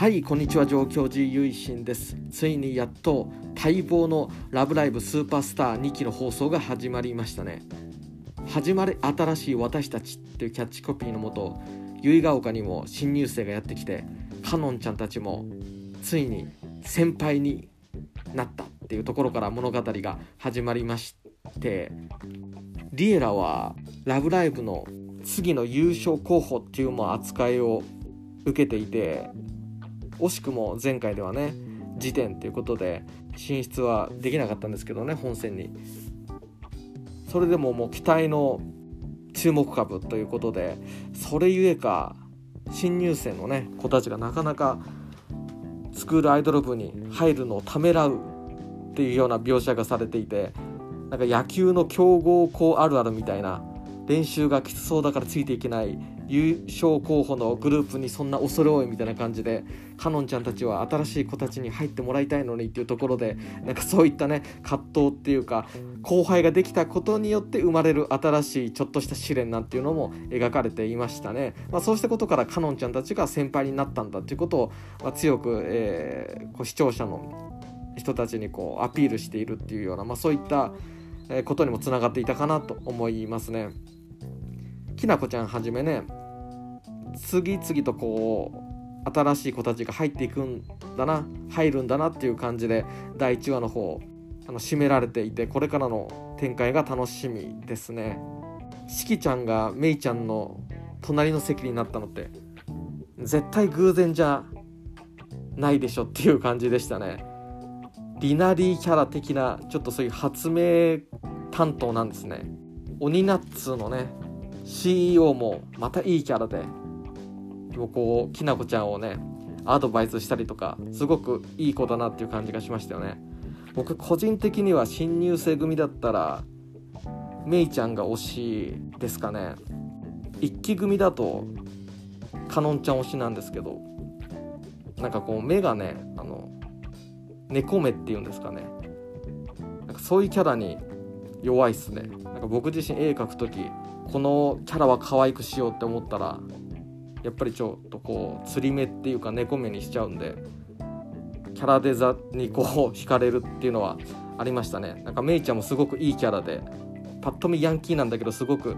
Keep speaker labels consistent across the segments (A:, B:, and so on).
A: はいこんにちは上京寺ゆいしんですついにやっと待望のラブライブスーパースター2期の放送が始まりましたね始まれ新しい私たちっていうキャッチコピーのもと由比ヶ丘にも新入生がやってきてかのんちゃんたちもついに先輩になったっていうところから物語が始まりましてリエラは「ラブライブ!」の次の優勝候補っていうも扱いを受けていて惜しくも前回ではね時点ということで進出はできなかったんですけどね本戦に。それでももう期待の注目株ということでそれゆえか新入生のね子たちがなかなかスクールアイドル部に入るのをためらうっていうような描写がされていてなんか野球の強豪校あるあるみたいな練習がきつそうだからついていけない優勝候補のグループにそんな恐れ多いみたいな感じでかのんちゃんたちは新しい子たちに入ってもらいたいのにっていうところでなんかそういったね葛藤っていうか後輩ができたことによって生まれる新しいちょっとした試練なんていうのも描かれていましたね、まあ、そうしたことからかのんちゃんたちが先輩になったんだっていうことを、ま、強く、えー、こう視聴者の人たちにこうアピールしているっていうような、まあ、そういったことにもつながっていたかなと思いますね。きなこちゃんはじめね次々とこう新しい子たちが入っていくんだな入るんだなっていう感じで第1話の方あの締められていてこれからの展開が楽しみですね。しきちゃんがめいちゃんの隣の席になったのって絶対偶然じゃないでしょっていう感じでしたね。リナリーキャラ的なちょっとそういう発明担当なんですね。鬼ナッツのね CEO もまたいいキャラでこうきなこちゃんをねアドバイスしたりとかすごくいい子だなっていう感じがしましたよね。僕個人的には新入生組だったらめいちゃんが推しですかね。一期組だとかのんちゃん推しなんですけどなんかこう目がねあの猫目っていうんですかね。なんかそういうキャラに弱いっすね。なんか僕自身絵描く時このキャラは可愛くしようって思ったらやっぱりちょっとこう釣り目っていうか猫目にしちゃうんでキャラデザにこう惹かれるっていうのはありましたね。なんかメイちゃんもすごくいいキャラでパッと見ヤンキーなんだけどすごく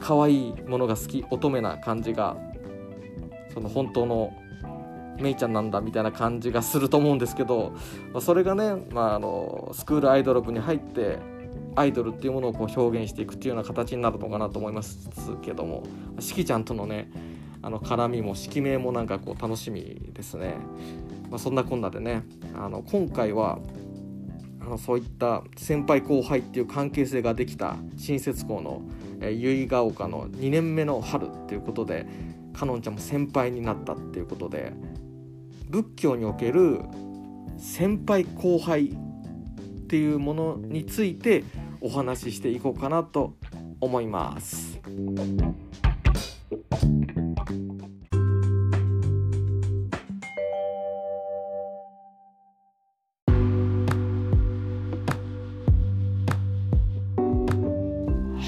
A: 可愛いものが好き乙女な感じがその本当のメイちゃんなんだみたいな感じがすると思うんですけど、まあ、それがね、まあ、あのスクールアイドル部に入ってアイドルっていうものをこう表現していくっていうような形になるのかなと思いますけどもしきちゃんとのねあの絡みも色名もなんかこう楽しみですね、まあ、そんなこんなでねあの今回はあのそういった先輩後輩っていう関係性ができた新設校の、え、由比ヶ丘の2年目の春っていうことでかのんちゃんも先輩になったっていうことで仏教における先輩後輩っていうものについてお話ししていこうかなと思います。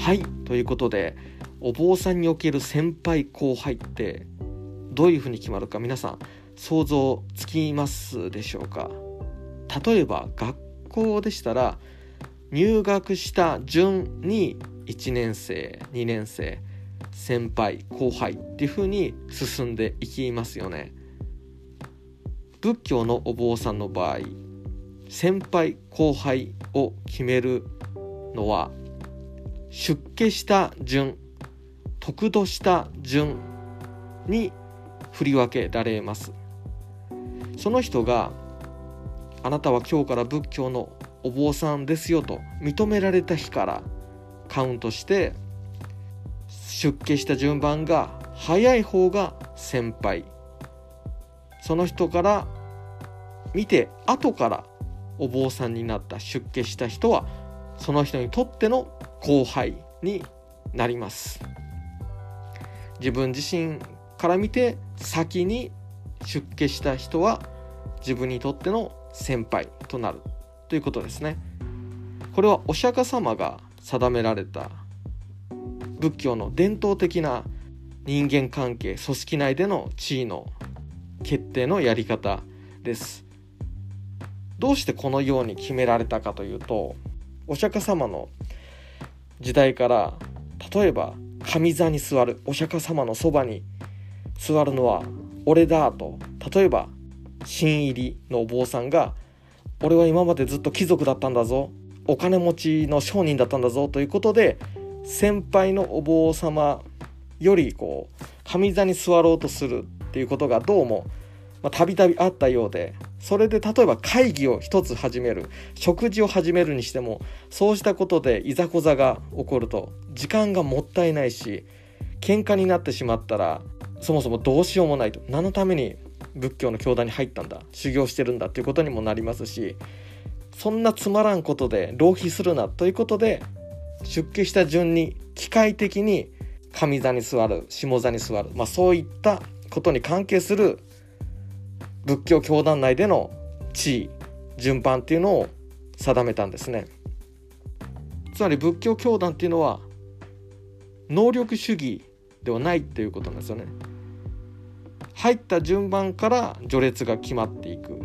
A: はい。ということでお坊さんにおける先輩後輩ってどういうふうに決まるか皆さん想像つきますでしょうか？例えば学校でしたら入学した順に1年生2年生先輩後輩っていう風に進んでいきますよね。仏教のお坊さんの場合先輩後輩を決めるのは出家した順得度した順に振り分けられます。その人があなたは今日から仏教のお坊さんですよと認められた日からカウントして出家した順番が早い方が先輩。その人から見て後からお坊さんになった出家した人はその人にとっての後輩になります。自分自身から見て先に出家した人は自分にとっての先輩となるということですね。これはお釈迦様が定められた仏教の伝統的な人間関係組織内での地位の決定のやり方です。どうしてこのように決められたかというとお釈迦様の時代から例えば上座に座るお釈迦様のそばに座るのは俺だと。例えば新入りのお坊さんが俺は今までずっと貴族だったんだぞ。お金持ちの商人だったんだぞ。ということで先輩のお坊様よりこう上座に座ろうとするっていうことがどうもたびたびあったようでそれで例えば会議を一つ始める食事を始めるにしてもそうしたことでいざこざが起こると時間がもったいないし喧嘩になってしまったらそもそもどうしようもないと。何のために仏教の教団に入ったんだ？修行してるんだ？っていうことにもなりますしそんなつまらんことで浪費するなということで出家した順に機械的に上座に座る下座に座る、まあ、そういったことに関係する仏教教団内での地位順番っていうのを定めたんですね。つまり仏教教団っていうのは能力主義ではないっていうことなんですよね。入った順番から序列が決まっていく。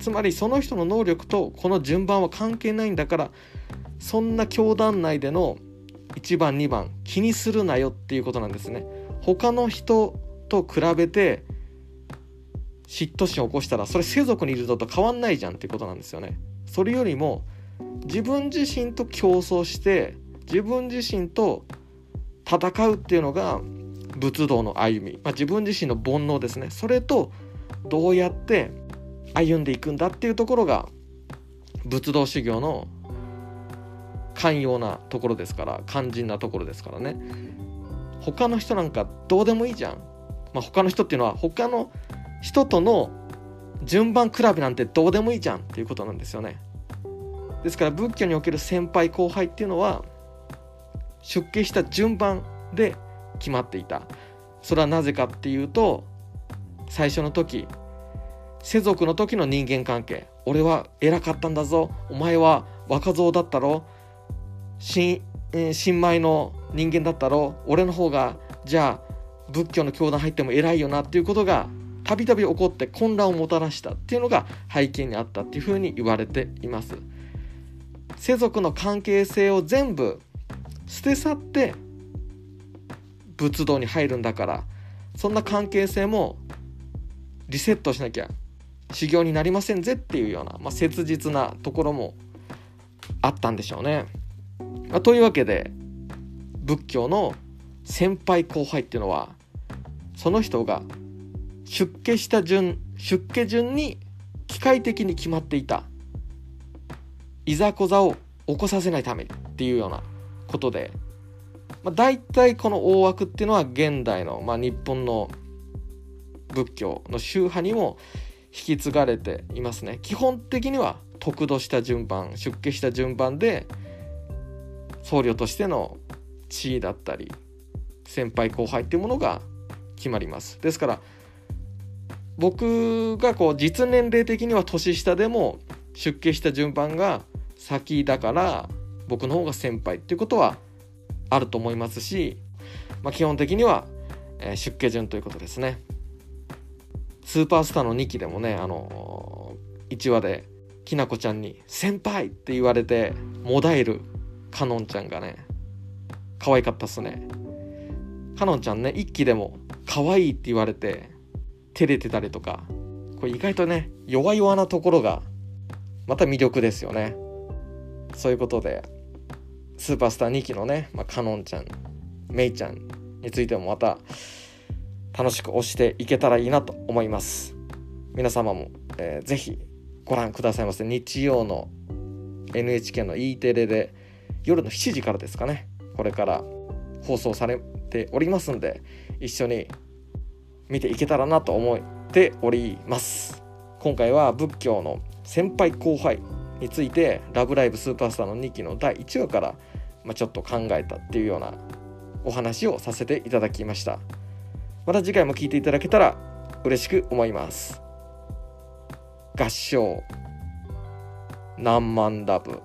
A: つまりその人の能力とこの順番は関係ないんだからそんな教団内での1番2番気にするなよっていうことなんですね。他の人と比べて嫉妬心を起こしたらそれ世俗にいるのと変わんないじゃんっていうことなんですよね。それよりも自分自身と競争して自分自身と戦うっていうのが仏道の歩み、まあ、自分自身の煩悩ですね。それとどうやって歩んでいくんだっていうところが仏道修行の寛容なところですから肝心なところですからね。他の人なんかどうでもいいじゃん、まあ、他の人っていうのは他の人との順番比べなんてどうでもいいじゃんっていうことなんですよね。ですから仏教における先輩後輩っていうのは出家した順番で決まっていた。それはなぜかっていうと最初の時世俗の時の人間関係。俺は偉かったんだぞ。お前は若造だったろ。新,、えー、新米の人間だったろ。俺の方がじゃあ仏教の教団入っても偉いよなっていうことがたびたび起こって混乱をもたらしたっていうのが背景にあったっていうふうに言われています世俗の関係性を全部捨て去って仏道に入るんだからそんな関係性もリセットしなきゃ修行になりませんぜっていうような、まあ、切実なところもあったんでしょうね。まあ、というわけで仏教の先輩後輩っていうのはその人が出家した順出家順に機械的に決まっていた。いざこざを起こさせないためっていうようなことで。まあ、大体この大枠っていうのは現代の、まあ、日本の仏教の宗派にも引き継がれていますね。基本的には得度した順番出家した順番で僧侶としての地位だったり先輩後輩っていうものが決まります。ですから僕がこう実年齢的には年下でも出家した順番が先だから僕の方が先輩っていうことはあると思いますし、まあ、基本的には、出家順ということですねスーパースターの2期でもねあのー、1話できなこちゃんに「先輩!」って言われてもだえるかのんちゃんがね可愛かったっすねかのんちゃんね1期でも可愛いって言われて照れてたりとかこれ意外とね弱々なところがまた魅力ですよね。そういうことでスーパースター2期のね、まあ、カノンちゃんメイちゃんについてもまた楽しく推していけたらいいなと思います。皆様も、えー、ぜひご覧くださいませ。日曜の NHK の E テレで夜の7時からですかねこれから放送されておりますんで一緒に見ていけたらなと思っております。今回は仏教の先輩後輩について「ラブライブスーパースター」の2期の第1話から、まあ、ちょっと考えたっていうようなお話をさせていただきました。また次回も聴いていただけたら嬉しく思います。合唱。何万ラブ。